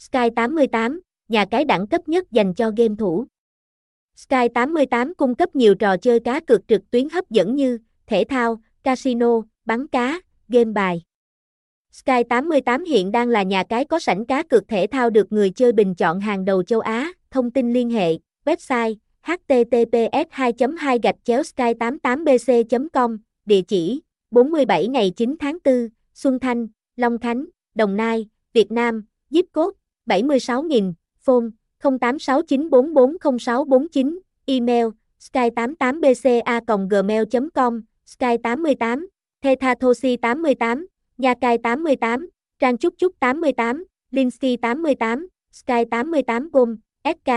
Sky 88, nhà cái đẳng cấp nhất dành cho game thủ. Sky 88 cung cấp nhiều trò chơi cá cược trực tuyến hấp dẫn như thể thao, casino, bắn cá, game bài. Sky 88 hiện đang là nhà cái có sảnh cá cược thể thao được người chơi bình chọn hàng đầu châu Á. Thông tin liên hệ, website https 2 2 gạch chéo sky 88 bc com địa chỉ 47 ngày 9 tháng 4, Xuân Thanh, Long Khánh, Đồng Nai, Việt Nam, zip code 76.000, phone 0869440649, email sky88bca.gmail.com, sky88, Thethathosi88, Nha Cai 88, Trang Trúc Trúc 88, Linsky 88, Sky 88 Gom, SK.